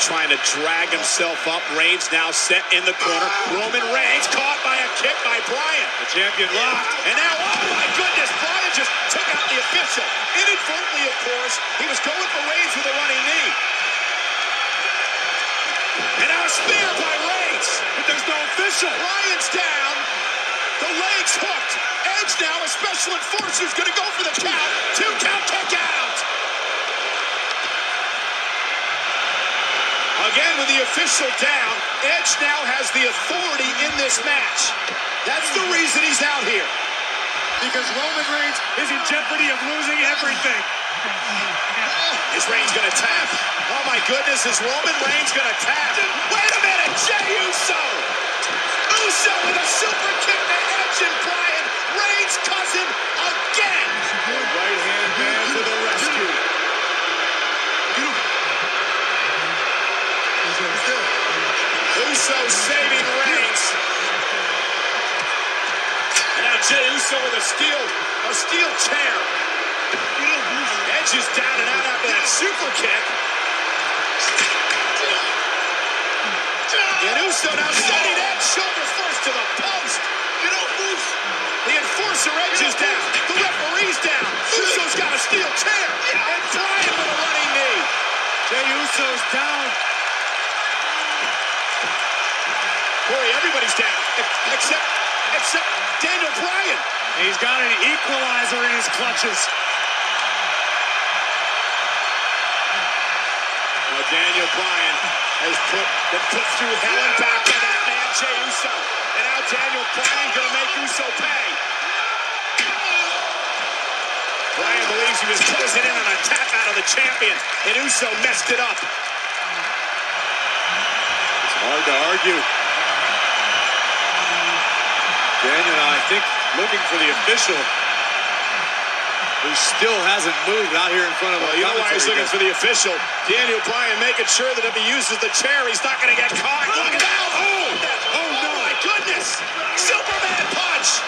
trying to drag himself up. Reigns now set in the corner. Roman Reigns caught by a kick by Bryan. The champion locked. And now, oh my goodness, Bryan just took out the official. Inadvertently, of course. He was going for Reigns with a running knee. And now a spear by Reigns. But there's no official. Bryan's down. The leg's hooked. Edge now, a special enforcer, is going to go for the count. Two count kick out. Again with the official down, Edge now has the authority in this match. That's the reason he's out here. Because Roman Reigns is in jeopardy of losing everything. Is Reigns going to tap? Oh my goodness, is Roman Reigns going to tap? Wait a minute, Jey Uso! Uso with a super kick to Edge and Bryan. Reigns cousin again. Right hand man to the rescue. Uso saving Reigns. And now Jey Uso with a steel, a steel chair. Edge is down and out after that super kick. And Uso now setting Edge shoulder first to the post. The enforcer Edge is down. The referee's down. Uso's got a steel chair. And Bryan with a running knee. Jey Uso's down. Except, except Daniel Bryan. He's got an equalizer in his clutches. Now Daniel Bryan has put been put through hell and back by that man Jey Uso. And now Daniel Bryan gonna make Uso pay. Bryan believes he was closing in on a tap out of the champion, and Uso messed it up. It's hard to argue. Daniel, I think, looking for the official who still hasn't moved out here in front of Well, the you know why he's looking for the official. Daniel Bryan making sure that if he uses the chair, he's not going to get caught. Look at that! Oh, oh no! my goodness! Superman punch!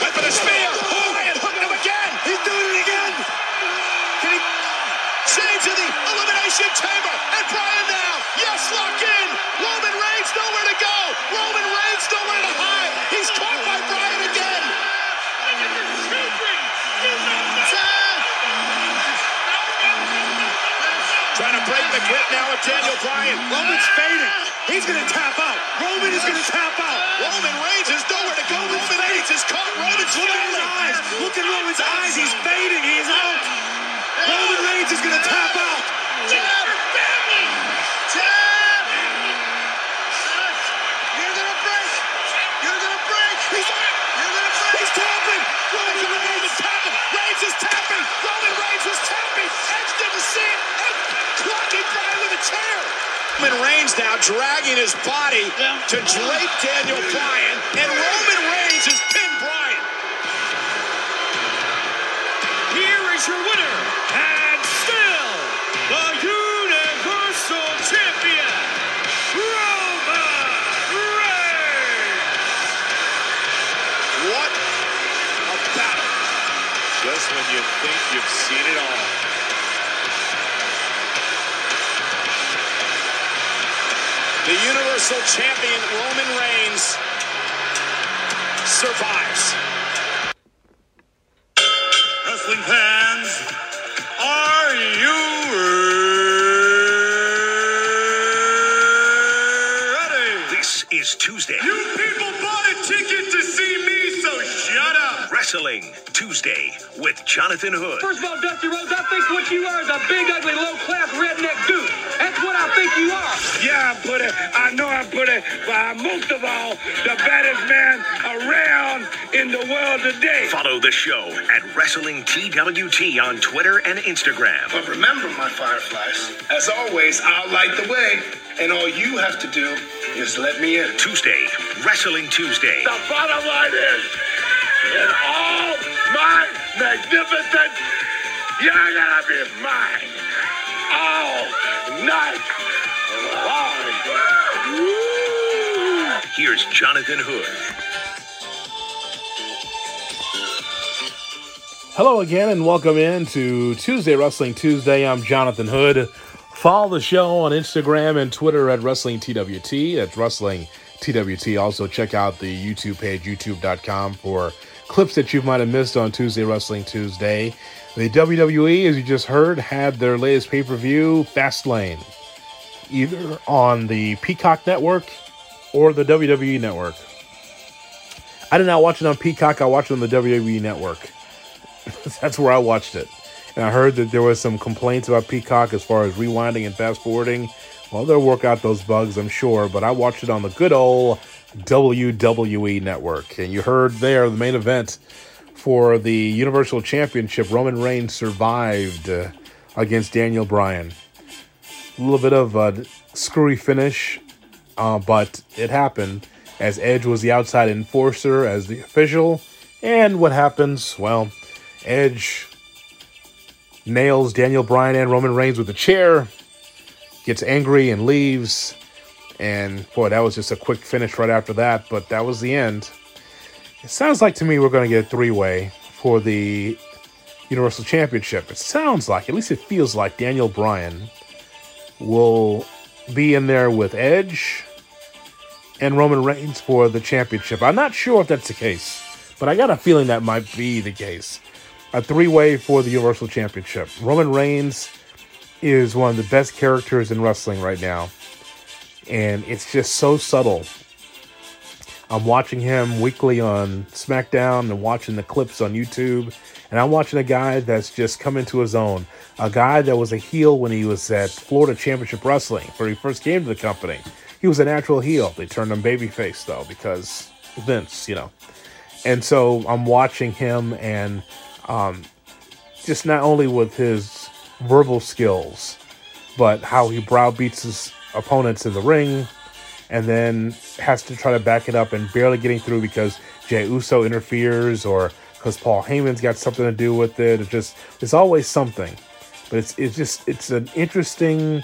Went for the spear. Bryan hooking him again. He's doing it again. Can he change to the elimination chamber? And Bryan now. Yes, lock in. Roman Reigns nowhere to go. Roman Reigns nowhere to hide. He's caught by Bryan again. Trying to break the grip now of Daniel Bryan. Roman's fading. He's going to tap out. Roman is going to tap out. Roman Reigns has nowhere to go. Roman Reigns is caught. Roman's Look at his eyes. Look at Roman's eyes. He's fading. He's out. Roman Reigns is going to tap out. He's tapping. Roman Reigns is tapping. Reigns is tapping. Roman Reigns was tapping. Edge didn't see it. Edge clocking Bryan with a chair. Roman Reigns now dragging his body to drape Daniel Bryan, and Roman Reigns has pinned Bryan. Here is your winner, and still the Universal Champion, Roman Reigns. What a battle. Just when you think you've seen it all. Universal Champion Roman Reigns survives. Wrestling fans, are you ready? This is Tuesday. You people bought a ticket to see me, so shut up. Wrestling Tuesday with Jonathan Hood. First of all, Dusty Rhodes, I think what you are is a big, ugly, low-class redneck of all the baddest man around in the world today. Follow the show at Wrestling TWT on Twitter and Instagram. But remember, my fireflies, as always, I'll light the way. And all you have to do is let me in. Tuesday, Wrestling Tuesday. The bottom line is, in all my magnificence, you're gonna be mine all night long. Here's Jonathan Hood. Hello again, and welcome in to Tuesday Wrestling Tuesday. I'm Jonathan Hood. Follow the show on Instagram and Twitter at Wrestling TWT. That's Wrestling TWT. Also, check out the YouTube page, youtube.com, for clips that you might have missed on Tuesday Wrestling Tuesday. The WWE, as you just heard, had their latest pay per view, Fastlane, either on the Peacock Network or the WWE Network. I did not watch it on Peacock, I watched it on the WWE Network. That's where I watched it. And I heard that there was some complaints about Peacock as far as rewinding and fast forwarding. Well, they'll work out those bugs, I'm sure, but I watched it on the good old WWE network. And you heard there the main event for the Universal Championship. Roman Reigns survived uh, against Daniel Bryan. A little bit of a screwy finish, uh, but it happened as Edge was the outside enforcer, as the official. And what happens? Well, Edge nails Daniel Bryan and Roman Reigns with a chair, gets angry and leaves. And boy, that was just a quick finish right after that, but that was the end. It sounds like to me we're going to get a three way for the Universal Championship. It sounds like, at least it feels like Daniel Bryan will be in there with Edge and Roman Reigns for the championship. I'm not sure if that's the case, but I got a feeling that might be the case. A three way for the Universal Championship. Roman Reigns is one of the best characters in wrestling right now, and it's just so subtle. I'm watching him weekly on SmackDown and watching the clips on YouTube. And I'm watching a guy that's just come into his own. A guy that was a heel when he was at Florida Championship Wrestling, where he first came to the company. He was a natural heel. They turned him babyface, though, because Vince, you know. And so I'm watching him and um, just not only with his verbal skills, but how he browbeats his opponents in the ring, and then has to try to back it up and barely getting through because Jey Uso interferes or because Paul Heyman's got something to do with it. It's just there's always something, but it's it's just it's an interesting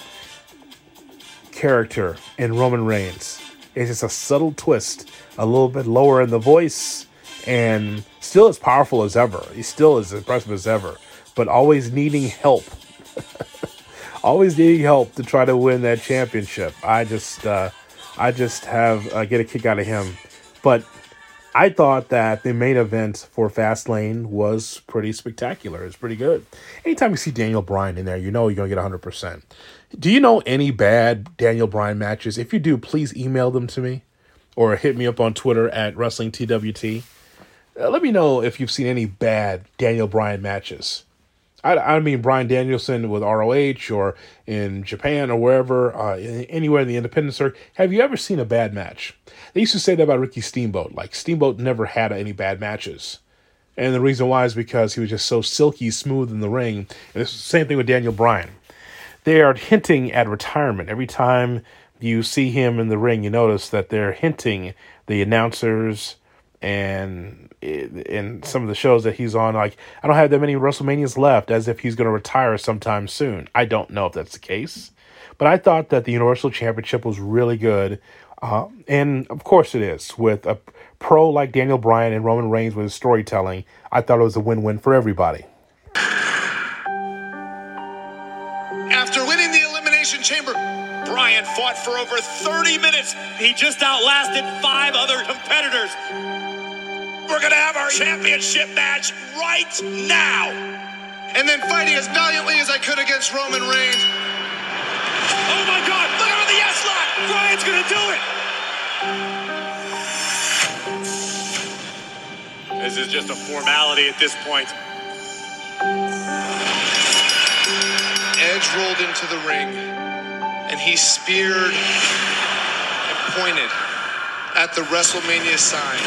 character in Roman Reigns. It's just a subtle twist, a little bit lower in the voice, and still as powerful as ever. He's still as impressive as ever, but always needing help. always needing help to try to win that championship. I just, uh, I just have uh, get a kick out of him. But I thought that the main event for Fastlane was pretty spectacular. It's pretty good. Anytime you see Daniel Bryan in there, you know you're gonna get 100. percent Do you know any bad Daniel Bryan matches? If you do, please email them to me or hit me up on Twitter at Wrestling TWT. Uh, let me know if you've seen any bad Daniel Bryan matches. I, I mean Bryan Danielson with ROH or in Japan or wherever, uh, anywhere in the independent circuit. Have you ever seen a bad match? They used to say that about Ricky Steamboat. Like Steamboat never had any bad matches. And the reason why is because he was just so silky smooth in the ring. And it's the same thing with Daniel Bryan. They are hinting at retirement. Every time you see him in the ring, you notice that they're hinting the announcers and in some of the shows that he's on, like I don't have that many WrestleManias left, as if he's going to retire sometime soon. I don't know if that's the case, but I thought that the Universal Championship was really good, uh, and of course it is with a pro like Daniel Bryan and Roman Reigns with his storytelling. I thought it was a win-win for everybody. Bryan fought for over 30 minutes. He just outlasted five other competitors. We're gonna have our championship match right now. And then fighting as valiantly as I could against Roman Reigns. Oh my God! Look at the yes lock. Bryan's gonna do it. This is just a formality at this point. Edge rolled into the ring and he speared and pointed at the WrestleMania sign.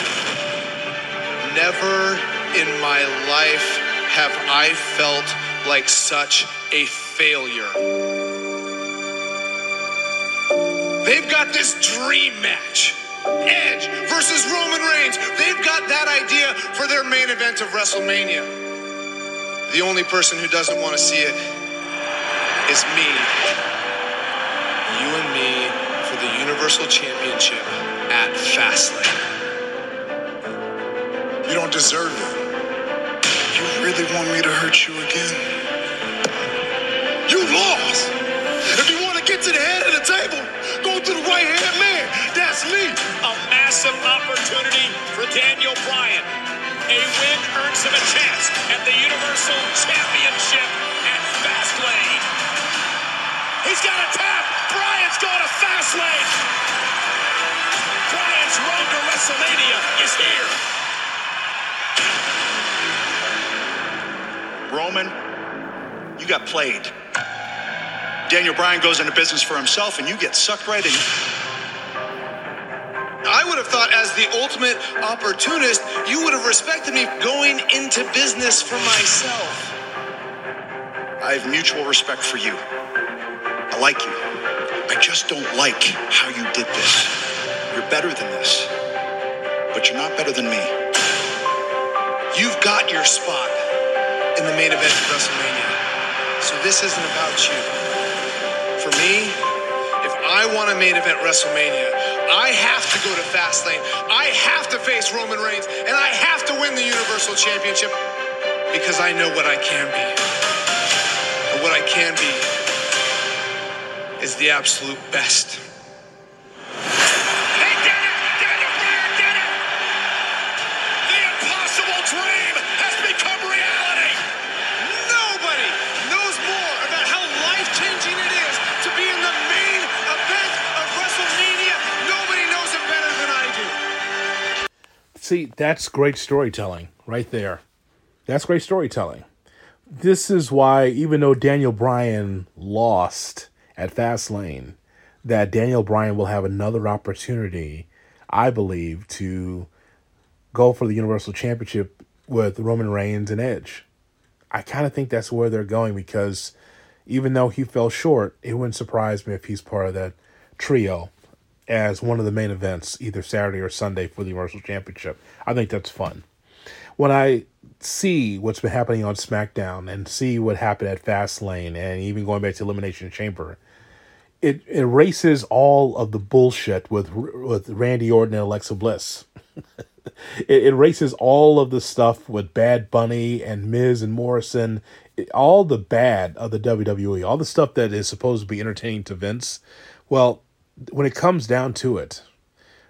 Never in my life have I felt like such a failure. They've got this dream match. Edge versus Roman Reigns. They've got that idea for their main event of WrestleMania. The only person who doesn't want to see it is me. You and me for the Universal Championship at Fastlane. You don't deserve it. You really want me to hurt you again? You lost. If you want to get to the head of the table, go to the right hand man. That's me. A massive opportunity for Daniel Bryan. A win earns him a chance at the Universal Championship at Fastlane. He's got a tap. Bryan's going to Fastlane. Bryan's road to WrestleMania is here. Roman, you got played. Daniel Bryan goes into business for himself, and you get sucked right in. I would have thought, as the ultimate opportunist, you would have respected me going into business for myself. I have mutual respect for you. I like you. I just don't like how you did this. You're better than this, but you're not better than me. You've got your spot in the main event of WrestleMania. So this isn't about you. For me, if I want a main event WrestleMania, I have to go to Fastlane. I have to face Roman Reigns, and I have to win the Universal Championship because I know what I can be. And what I can be is the absolute best. He did it! Daniel Bryan did it! The impossible dream has become reality! Nobody knows more about how life changing it is to be in the main event of WrestleMania. Nobody knows it better than I do. See, that's great storytelling right there. That's great storytelling. This is why, even though Daniel Bryan lost at Fastlane, that Daniel Bryan will have another opportunity, I believe, to go for the Universal Championship with Roman Reigns and Edge. I kind of think that's where they're going because even though he fell short, it wouldn't surprise me if he's part of that trio as one of the main events, either Saturday or Sunday for the Universal Championship. I think that's fun. When I see what's been happening on SmackDown and see what happened at Fastlane and even going back to Elimination Chamber, it erases all of the bullshit with with Randy Orton and Alexa Bliss. it erases all of the stuff with Bad Bunny and Miz and Morrison, it- all the bad of the WWE, all the stuff that is supposed to be entertaining to Vince. Well, when it comes down to it,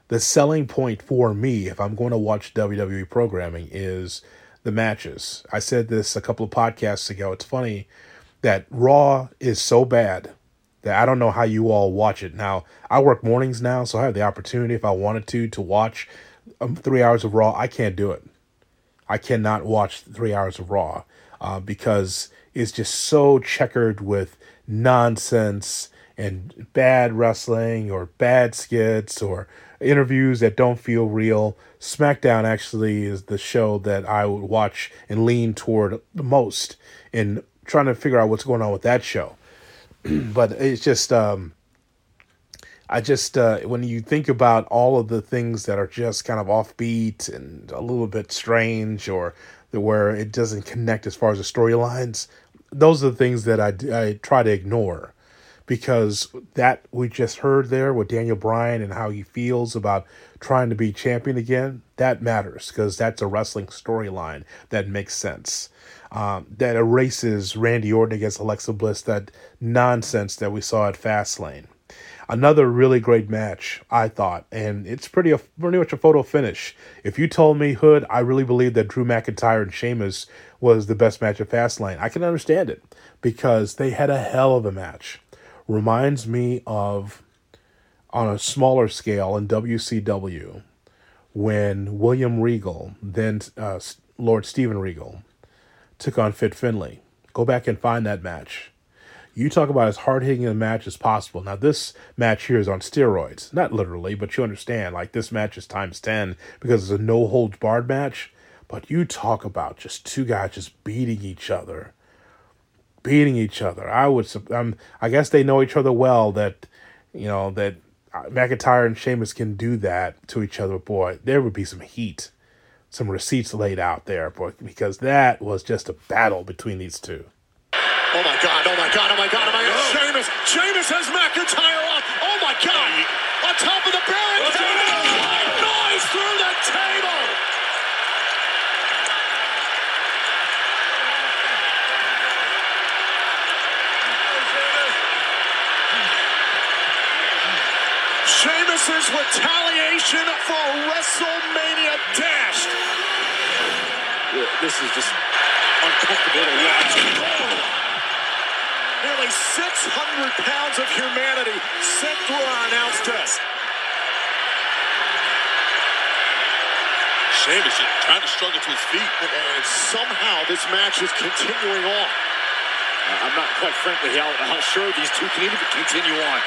the selling point for me, if I'm going to watch WWE programming, is the matches. I said this a couple of podcasts ago. It's funny that Raw is so bad that I don't know how you all watch it. Now, I work mornings now, so I have the opportunity, if I wanted to, to watch um, three hours of Raw. I can't do it. I cannot watch three hours of Raw uh, because it's just so checkered with nonsense and bad wrestling or bad skits or interviews that don't feel real. SmackDown actually is the show that I would watch and lean toward the most in trying to figure out what's going on with that show. but it's just um I just uh, when you think about all of the things that are just kind of offbeat and a little bit strange, or where it doesn't connect as far as the storylines, those are the things that I, I try to ignore, because that we just heard there with Daniel Bryan and how he feels about trying to be champion again, that matters because that's a wrestling storyline that makes sense. Um, that erases Randy Orton against Alexa Bliss, that nonsense that we saw at Fastlane another really great match, I thought, and it's pretty pretty much a photo finish. If you told me Hood, I really believe that Drew McIntyre and Sheamus was the best match of Fastlane. I can understand it because they had a hell of a match. Reminds me of on a smaller scale in WCW when William Regal, then uh, Lord Steven Regal, took on Fit Finlay. Go back and find that match. You talk about as hard hitting a match as possible. Now, this match here is on steroids. Not literally, but you understand. Like, this match is times 10 because it's a no holds barred match. But you talk about just two guys just beating each other. Beating each other. I would, um, I guess they know each other well that, you know, that McIntyre and Sheamus can do that to each other. Boy, there would be some heat, some receipts laid out there but because that was just a battle between these two. Oh my God! Oh my God! Oh my God! Oh my God! Oh. Sheamus! Sheamus has McIntyre off. Oh my God! On top of the Baron! Oh, White noise through the table! Sheamus's retaliation for wrestle. This is just uncomfortable to watch. Nearly 600 pounds of humanity sent through our announce desk. Sheamus just trying to struggle to his feet. And somehow this match is continuing on. I'm not quite frankly how, how sure these two can even continue on.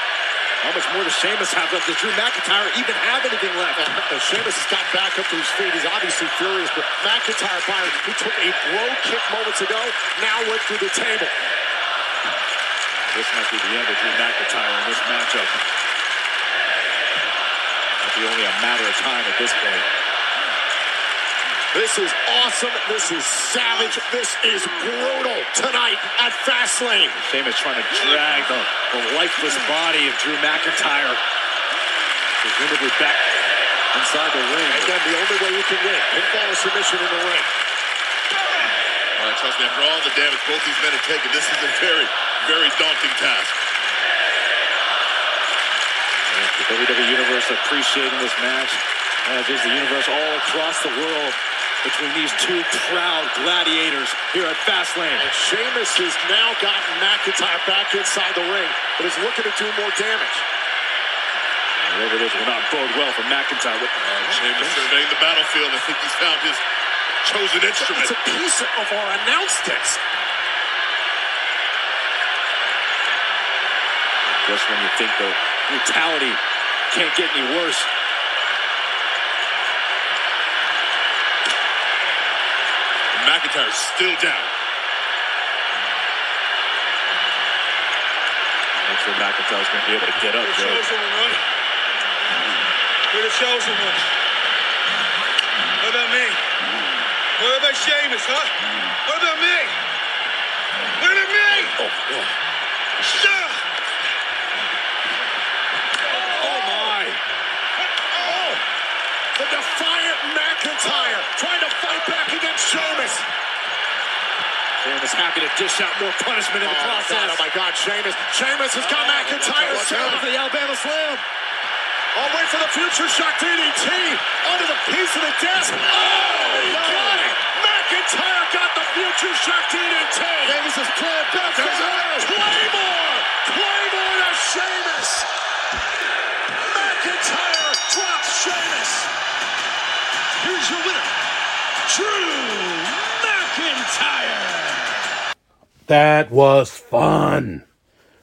How much more does Sheamus have left? Does Drew McIntyre even have anything left? Uh, Sheamus has got back up to his feet. He's obviously furious, but McIntyre fired. He took a Brogue Kick moments ago, now went through the table. This might be the end of Drew McIntyre in this matchup. Might be only a matter of time at this point. This is awesome. This is savage. This is brutal tonight at Fastlane. Sheamus trying to drag the, the lifeless body of Drew McIntyre. Presumably back inside the ring. Again, the only way you can win. Pinfall or submission in the ring. All right, trust me, after all the damage both these men have taken, this is a very, very daunting task. The WWE Universe appreciating this match, as is the universe all across the world between these two proud gladiators here at Fastlane. And Sheamus has now gotten McIntyre back inside the ring, but is looking to do more damage. Whatever it is will not bode well for McIntyre. Uh, Sheamus surveying the battlefield. I think he's found his chosen instrument. It's a piece of our announce desk. Just when you think the brutality can't get any worse. McIntyre's still down. I'm sure McIntyre's going to be able to get up, Joe. one. We're the chosen ones. What about me? What about Sheamus, huh? What about me? What about me? Oh, oh. Shut Oh my! Oh! The defiant McIntyre trying to fight back against Sheamus. Sheamus happy to dish out more punishment in the Oh process. God! Oh my God! Sheamus! Sheamus has got oh, McIntyre Watch out for the Alabama Slam. Oh, wait for the Future Shock DDT That was fun.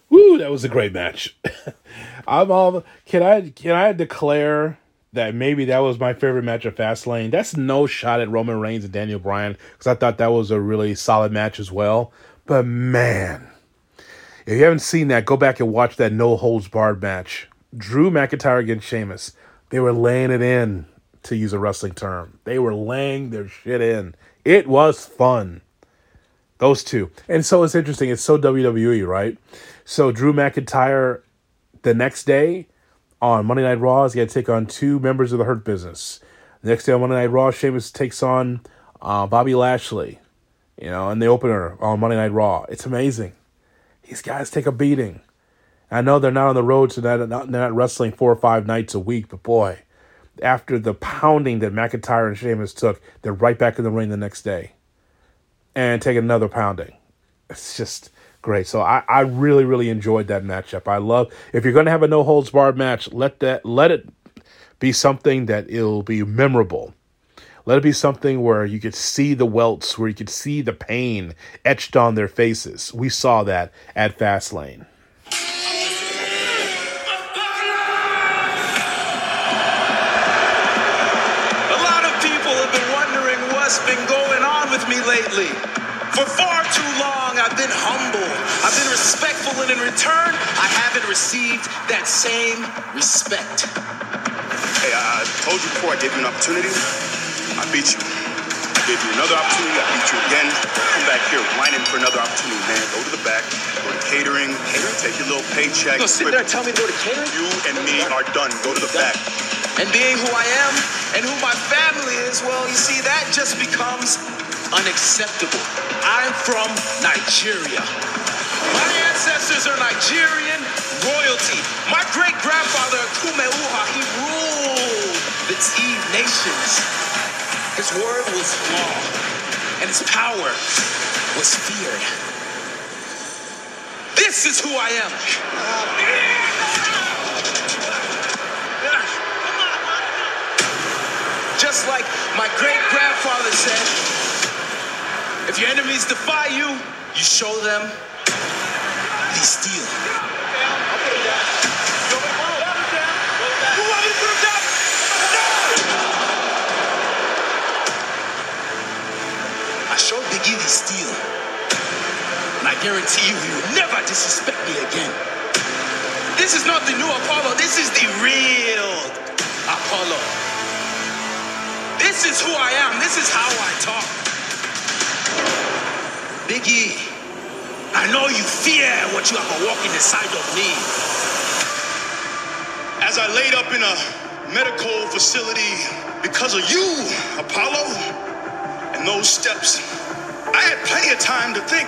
Woo, that was a great match. I'm all can I can I declare that maybe that was my favorite match of Fastlane? That's no shot at Roman Reigns and Daniel Bryan because I thought that was a really solid match as well. But man, if you haven't seen that, go back and watch that no holds barred match. Drew McIntyre against Sheamus. They were laying it in, to use a wrestling term. They were laying their shit in. It was fun. Those two. And so it's interesting. It's so WWE, right? So Drew McIntyre the next day on Monday Night Raw is going to take on two members of the Hurt Business. The next day on Monday Night Raw, Sheamus takes on uh, Bobby Lashley, you know, in the opener on Monday Night Raw. It's amazing. These guys take a beating. I know they're not on the road to that, not, they're not wrestling four or five nights a week, but boy, after the pounding that McIntyre and Sheamus took, they're right back in the ring the next day and take another pounding. It's just great. So I, I really, really enjoyed that matchup. I love if you're gonna have a no holds barred match, let that let it be something that it'll be memorable. Let it be something where you could see the welts, where you could see the pain etched on their faces. We saw that at Fastlane. For far too long, I've been humble. I've been respectful, and in return, I haven't received that same respect. Hey, I, told you before I gave you an opportunity. I beat you. I gave you another opportunity. I beat you again. Come back here whining for another opportunity, man. Go to the back. Go to catering. Take your little paycheck. Gonna sit there and tell me to go to catering? You and me are done. Go to the back. And being who I am and who my family is, well, you see, that just becomes unacceptable. I'm from Nigeria. My ancestors are Nigerian royalty. My great grandfather, Kume Uhaa, he ruled the Tea nations. His word was law, and his power was feared. This is who I am. Just like my great grandfather said, if your enemies defy you, you show them the steel. I E the steel. And I guarantee you, he will never disrespect me again. This is not the new Apollo. This is the real Apollo. This is who I am. This is how I talk. Big E, I know you fear what you have walking inside of me. As I laid up in a medical facility because of you, Apollo, and those steps, I had plenty of time to think.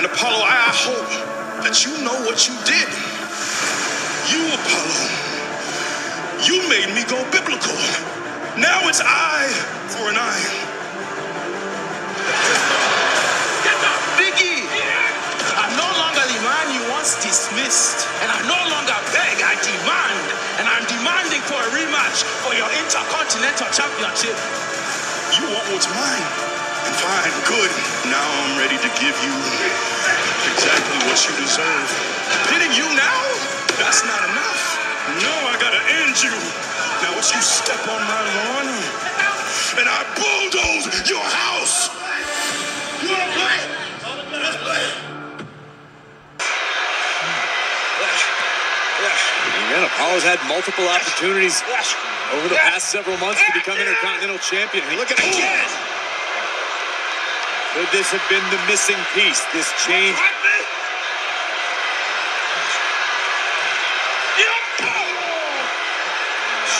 And Apollo, I hope that you know what you did. You, Apollo, you made me go biblical. Now it's eye for an eye. You dismissed. And I no longer beg, I demand. And I'm demanding for a rematch for your Intercontinental Championship. You want what's mine. And Fine, good. Now I'm ready to give you exactly what you deserve. Hitting you now? That's not enough. No, I gotta end you. Now once you step on my lawn and I bulldoze your house. Apollo's had multiple opportunities over the past several months to become Intercontinental Champion. I look at it again. Could this have been the missing piece? This change.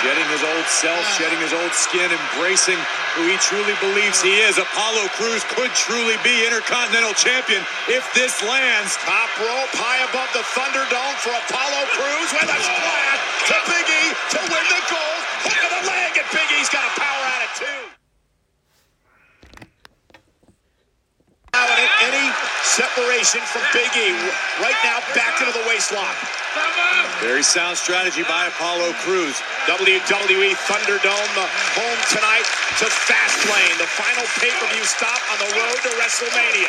Shedding his old self, shedding his old skin, embracing who he truly believes he is. Apollo Crews could truly be Intercontinental Champion if this lands. Top rope high above the Thunderdome for Apollo Crews with a splash to Big E to win the gold. Hook of the leg, and Big E's got a power attitude. Now, any separation from Big E. Right now, back into the waistlock. Very sound strategy by Apollo Crews. WWE Thunderdome, the home tonight to Fastlane, the final pay-per-view stop on the road to WrestleMania.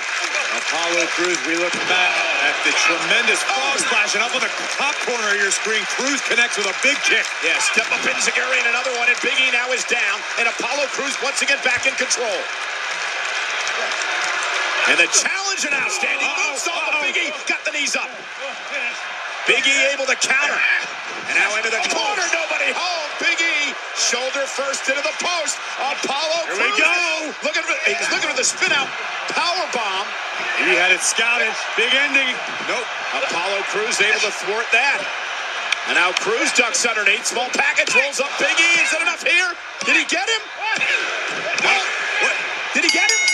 Apollo Crews, we look back at the tremendous oh! frog splash, and up on the top corner of your screen, Crews connects with a big kick. Yeah, step up Enzuigiri and another one, and Big E now is down, and Apollo Crews once again back in control. And the challenge and outstanding moonsault, but Big E got the knees up. Big E able to counter. And now into the corner, nobody home. Big E, shoulder first into the post. Apollo Here we go. Looking for, he's looking for the spin out power bomb. He had it scouted. Big ending. Nope. Apollo Crews able to thwart that. And now Crews ducks underneath. Small package rolls up Big E. Is that enough here? Did he get him? No. What? Did he get him?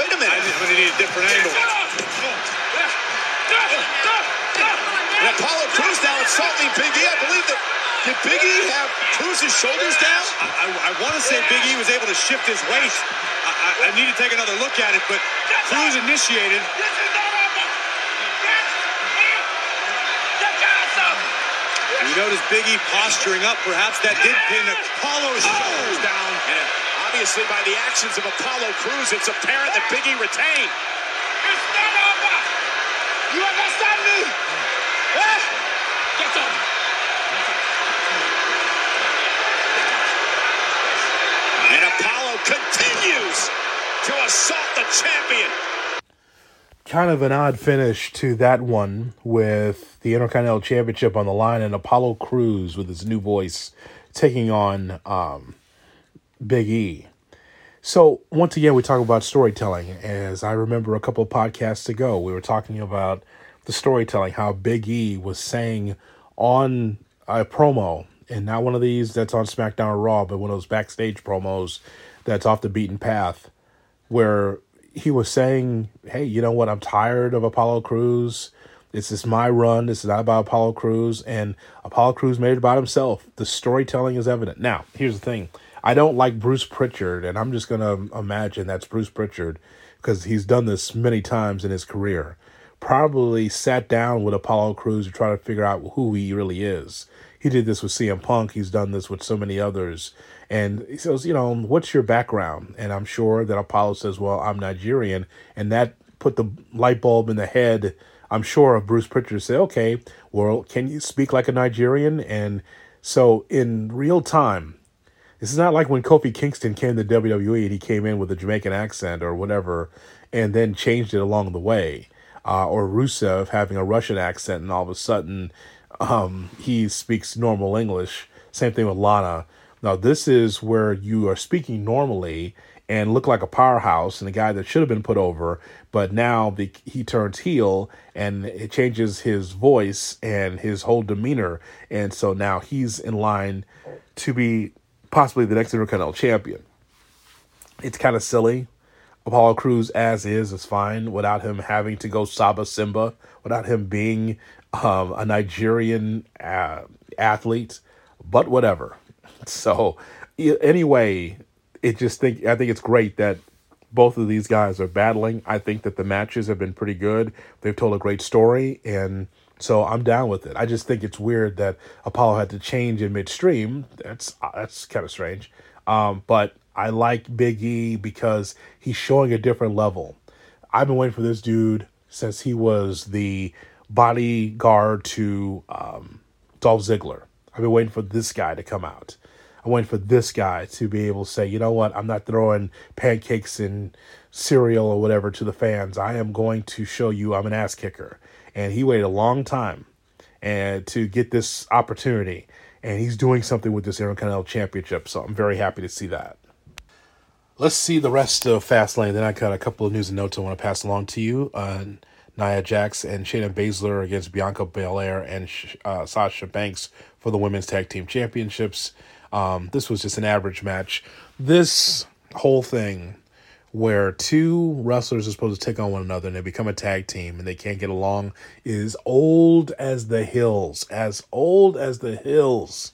Wait a I minute. just would need a different angle. And Apollo Crews now insulting Big E. I believe that. Did Big E have Crews's shoulders down? I, I, I want to say Big E was able to shift his weight. I, I, I need to take another look at it, but Crews initiated. You notice Big E posturing up. Perhaps that did pin Apollo's shoulders down. And obviously, by the actions of Apollo Crews, it's apparent that Big E retained. You understand me? Eh? Get up. And Apollo continues to assault the champion. kind of an odd finish to that one with the Intercontinental Championship on the line and Apollo Crews with his new voice taking on um, Big E. So once again, we talk about storytelling. As I remember a couple of podcasts ago, we were talking about the storytelling, how Big E was saying on a promo, and not one of these that's on SmackDown or Raw, but one of those backstage promos that's off the beaten path, where he was saying, "Hey, you know what? I'm tired of Apollo Crews. This is my run. This is not about Apollo Crews. And Apollo Crews made it about himself. The storytelling is evident. Now, here's the thing I don't like Bruce Pritchard, and I'm just going to imagine that's Bruce Pritchard because he's done this many times in his career. Probably sat down with Apollo Crews to try to figure out who he really is. He did this with CM Punk. He's done this with so many others. And he says, you know, what's your background? And I'm sure that Apollo says, well, I'm Nigerian. And that put the light bulb in the head, I'm sure, of Bruce Pritchard to say, okay, well, can you speak like a Nigerian? And so in real time, this is not like when Kofi Kingston came to WWE and he came in with a Jamaican accent or whatever and then changed it along the way. Uh, or Rusev having a Russian accent and all of a sudden um, he speaks normal English. Same thing with Lana. Now, this is where you are speaking normally and look like a powerhouse and a guy that should have been put over, but now the, he turns heel and it changes his voice and his whole demeanor. And so now he's in line to be possibly the next Intercontinental Champion. It's kind of silly. Apollo Crews as is, is fine without him having to go Saba Simba, without him being um, a Nigerian uh, athlete, but whatever. So, anyway, it just think I think it's great that both of these guys are battling. I think that the matches have been pretty good. They've told a great story, and so I'm down with it. I just think it's weird that Apollo had to change in midstream. That's that's kind of strange. Um, but I like Big E because he's showing a different level. I've been waiting for this dude since he was the bodyguard to um, Dolph Ziggler. I've been waiting for this guy to come out. I'm waiting for this guy to be able to say, you know what, I'm not throwing pancakes and cereal or whatever to the fans. I am going to show you I'm an ass kicker. And he waited a long time and to get this opportunity. And he's doing something with this Intercontinental Championship. So I'm very happy to see that. Let's see the rest of Fastlane. Then I got a couple of news and notes I want to pass along to you. Uh, Nia Jax and Shayna Baszler against Bianca Belair and uh, Sasha Banks for the Women's Tag Team Championships. Um, this was just an average match. This whole thing where two wrestlers are supposed to take on one another and they become a tag team and they can't get along is old as the hills. As old as the hills.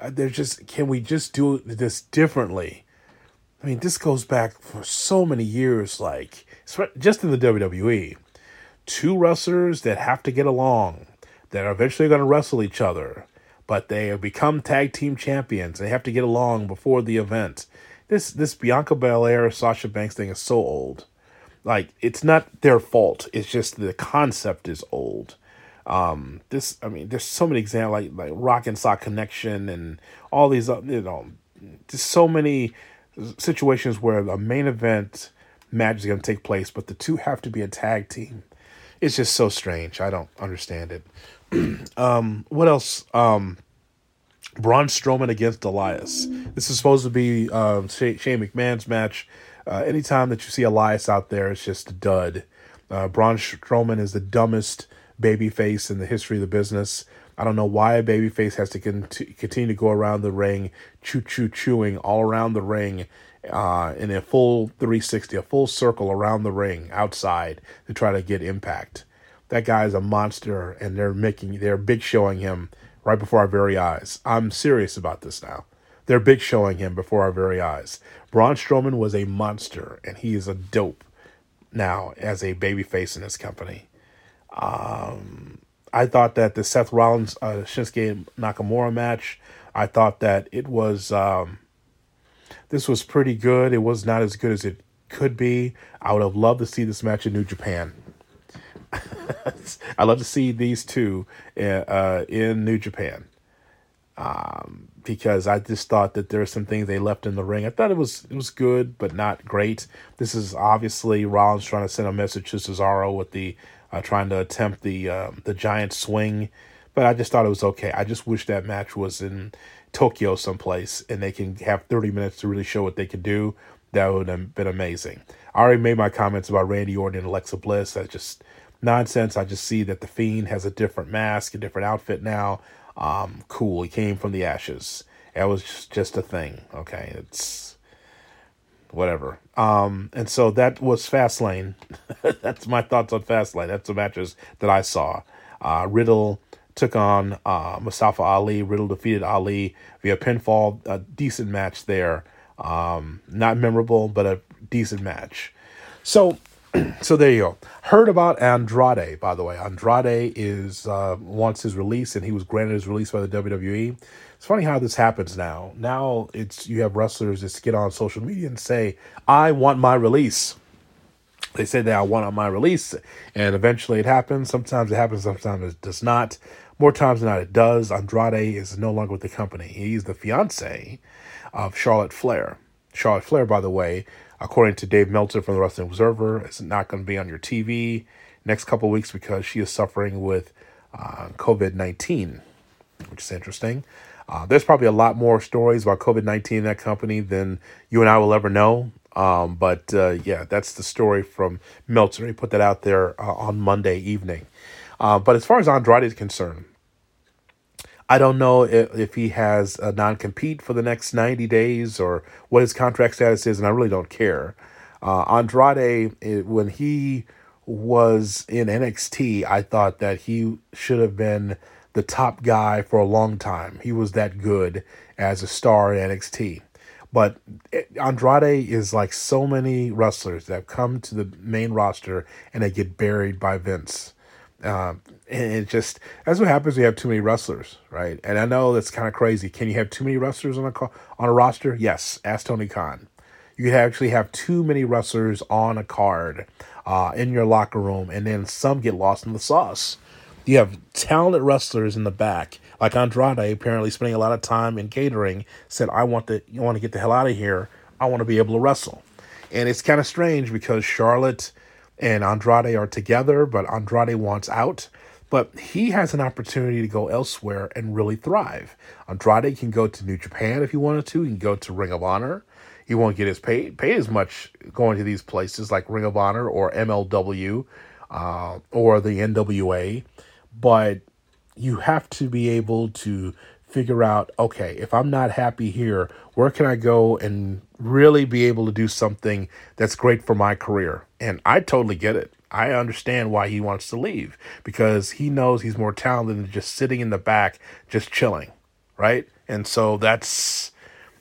Uh, they're just, can we just do this differently? I mean, this goes back for so many years, like just in the WWE two wrestlers that have to get along, that are eventually going to wrestle each other, but they have become tag team champions. They have to get along before the event. This this Bianca Belair Sasha Banks thing is so old. Like it's not their fault. It's just the concept is old. Um, this I mean, there's so many examples like like Rock and Sock Connection and all these uh, you know, just so many situations where a main event match is going to take place, but the two have to be a tag team it's just so strange. I don't understand it. um, what else? Um, Braun Strowman against Elias. This is supposed to be uh, Shane McMahon's match. Uh, anytime that you see Elias out there, it's just a dud. Uh, Braun Strowman is the dumbest babyface in the history of the business. I don't know why a babyface has to con- continue to go around the ring, choo choo chewing all around the ring uh, in a full 360, a full circle around the ring outside to try to get impact. That guy is a monster, and they're making they're big showing him right before our very eyes. I'm serious about this now. They're big showing him before our very eyes. Braun Strowman was a monster, and he is a dope now as a babyface in this company. Um, I thought that the Seth Rollins uh, Shinsuke Nakamura match, I thought that it was um, this was pretty good. It was not as good as it could be. I would have loved to see this match in New Japan. I love to see these two uh, uh, in New Japan um, because I just thought that there are some things they left in the ring. I thought it was it was good, but not great. This is obviously Rollins trying to send a message to Cesaro with the uh, trying to attempt the uh, the giant swing, but I just thought it was okay. I just wish that match was in Tokyo someplace and they can have 30 minutes to really show what they can do, that would have been amazing. I already made my comments about Randy Orton and Alexa Bliss. That's just nonsense. I just see that the Fiend has a different mask, a different outfit now. Um, cool. He came from the ashes. That was just, a thing. Okay. It's whatever. Um, and so that was Fastlane. That's my thoughts on Fastlane. That's the matches that I saw. Uh, Riddle took on uh, Mustafa Ali. Riddle defeated Ali via pinfall. A decent match there. Um, not memorable, but a decent match. So, so there you go. Heard about Andrade, by the way. Andrade is uh, wants his release, and he was granted his release by the WWE. It's funny how this happens now. Now it's you have wrestlers that get on social media and say, "I want my release." They say that I want my release, and eventually it happens. Sometimes it happens, sometimes it does not. More times than not, it does. Andrade is no longer with the company. He's the fiance of Charlotte Flair. Charlotte Flair, by the way, according to Dave Meltzer from the Wrestling Observer, is not going to be on your TV next couple weeks because she is suffering with uh, COVID 19, which is interesting. Uh, there's probably a lot more stories about COVID 19 in that company than you and I will ever know. Um, but uh, yeah, that's the story from Meltzer. He put that out there uh, on Monday evening. Uh, but as far as Andrade is concerned, I don't know if, if he has a non compete for the next 90 days or what his contract status is, and I really don't care. Uh, Andrade, it, when he was in NXT, I thought that he should have been the top guy for a long time. He was that good as a star in NXT. But Andrade is like so many wrestlers that come to the main roster and they get buried by Vince. Uh, and it just that's what happens We have too many wrestlers, right? And I know that's kind of crazy. Can you have too many wrestlers on a on a roster? Yes. Ask Tony Khan. You could actually have too many wrestlers on a card uh, in your locker room, and then some get lost in the sauce. You have talented wrestlers in the back, like Andrade, apparently spending a lot of time in catering. Said, "I want to, you want to get the hell out of here. I want to be able to wrestle." And it's kind of strange because Charlotte and Andrade are together, but Andrade wants out. But he has an opportunity to go elsewhere and really thrive. Andrade can go to New Japan if he wanted to. He can go to Ring of Honor. He won't get his pay paid as much going to these places like Ring of Honor or MLW uh, or the NWA but you have to be able to figure out okay, if I'm not happy here, where can I go and really be able to do something that's great for my career? And I totally get it. I understand why he wants to leave because he knows he's more talented than just sitting in the back, just chilling, right? And so that's,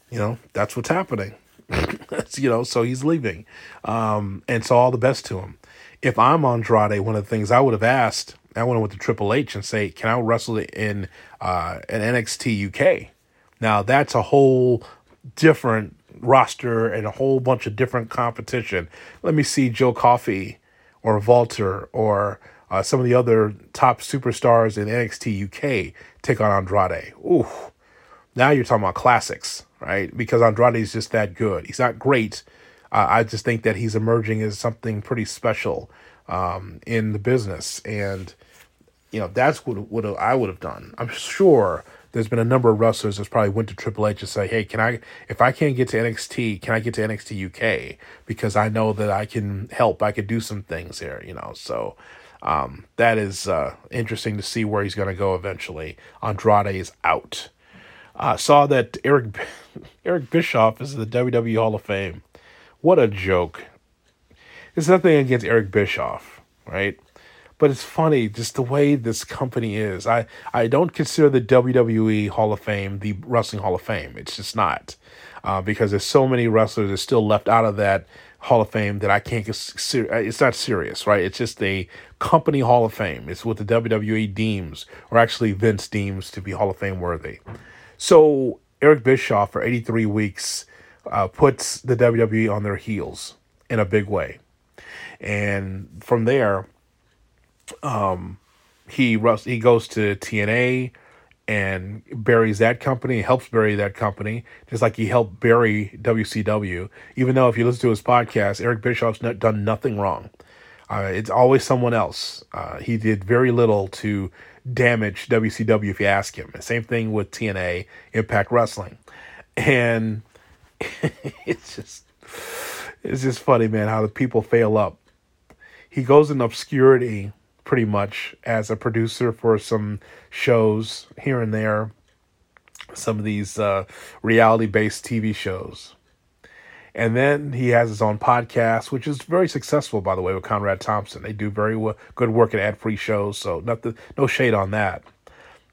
you know, that's what's happening. you know, so he's leaving. Um, and so all the best to him. If I'm Andrade, one of the things I would have asked I went went to Triple H and say, "Can I wrestle in uh, an NXT UK?" Now that's a whole different roster and a whole bunch of different competition. Let me see Joe Coffey or Walter or uh, some of the other top superstars in NXT UK take on Andrade. Ooh, now you're talking about classics, right? Because Andrade is just that good. He's not great. Uh, I just think that he's emerging as something pretty special um, in the business, and you know that's what what I would have done. I'm sure there's been a number of wrestlers that's probably went to Triple H and say, "Hey, can I if I can't get to NXT, can I get to NXT UK because I know that I can help. I could do some things here, you know." So um, that is uh, interesting to see where he's going to go eventually. Andrade is out. Uh, saw that Eric Eric Bischoff is in the WWE Hall of Fame. What a joke! There's nothing against Eric Bischoff, right? But it's funny just the way this company is. I, I don't consider the WWE Hall of Fame the Wrestling Hall of Fame. It's just not. Uh, because there's so many wrestlers that still left out of that Hall of Fame that I can't. Get. It's not serious, right? It's just a company Hall of Fame. It's what the WWE deems, or actually Vince deems to be Hall of Fame worthy. So Eric Bischoff for 83 weeks uh, puts the WWE on their heels in a big way, and from there, um, he he goes to TNA and buries that company, helps bury that company, just like he helped bury WCW. Even though if you listen to his podcast, Eric Bischoff's not done nothing wrong. Uh, it's always someone else. Uh, he did very little to damage WCW if you ask him. same thing with TNA, Impact Wrestling, and it's just it's just funny, man, how the people fail up. He goes in obscurity pretty much as a producer for some shows here and there, some of these uh, reality based TV shows. And then he has his own podcast, which is very successful, by the way, with Conrad Thompson. They do very well, good work at ad-free shows, so nothing, no shade on that.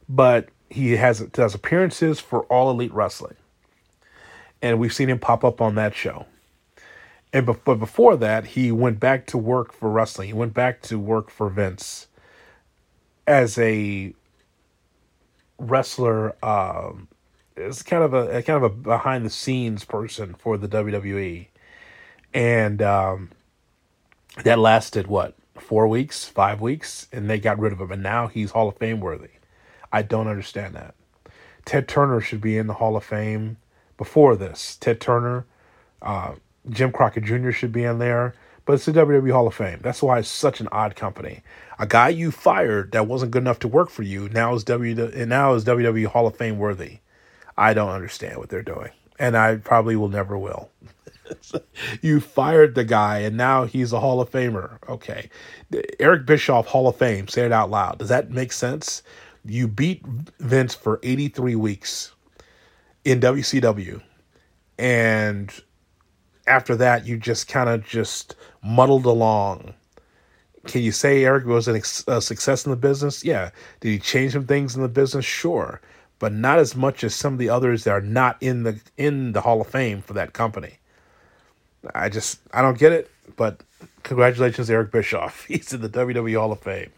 But he has does appearances for All Elite Wrestling, and we've seen him pop up on that show. And be- but before that, he went back to work for wrestling. He went back to work for Vince as a wrestler. Um, kind of a, a kind of a behind the scenes person for the WWE, and um, that lasted what four weeks, five weeks, and they got rid of him, and now he's Hall of Fame worthy. I don't understand that. Ted Turner should be in the Hall of Fame before this. Ted Turner, uh, Jim Crockett Jr. should be in there, but it's the WWE Hall of Fame. That's why it's such an odd company. A guy you fired that wasn't good enough to work for you now is W and now is WWE Hall of Fame worthy. I don't understand what they're doing, and I probably will never will. you fired the guy, and now he's a Hall of Famer. Okay, Eric Bischoff Hall of Fame. Say it out loud. Does that make sense? You beat Vince for 83 weeks in WCW, and after that, you just kind of just muddled along. Can you say Eric was an ex- a success in the business? Yeah. Did he change some things in the business? Sure, but not as much as some of the others that are not in the in the Hall of Fame for that company. I just I don't get it, but congratulations, Eric Bischoff. He's in the WWE Hall of Fame.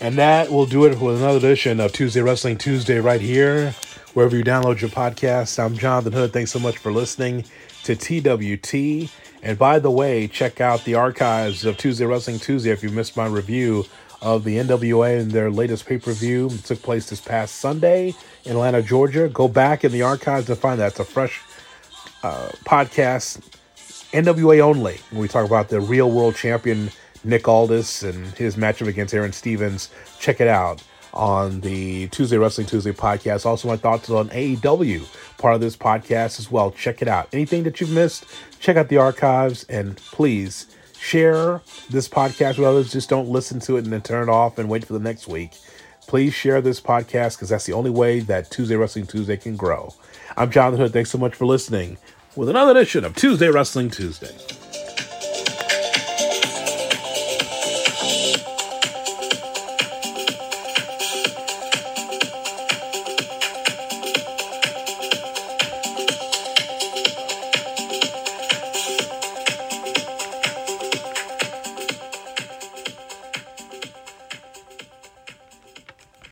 And that will do it for another edition of Tuesday Wrestling Tuesday right here, wherever you download your podcast. I'm Jonathan Hood. Thanks so much for listening to TWT. And by the way, check out the archives of Tuesday Wrestling Tuesday if you missed my review of the NWA and their latest pay per view. It took place this past Sunday in Atlanta, Georgia. Go back in the archives and find that. It's a fresh uh, podcast, NWA only, when we talk about the real world champion Nick Aldis and his matchup against Aron Stevens. Check it out on the Tuesday Wrestling Tuesday podcast. Also, my thoughts on AEW, part of this podcast as well. Check it out. Anything that you've missed, check out the archives and please share this podcast with others. Just don't listen to it and then turn it off and wait for the next week. Please share this podcast because that's the only way that Tuesday Wrestling Tuesday can grow. I'm Jonathan Hood. Thanks so much for listening with another edition of Tuesday Wrestling Tuesday.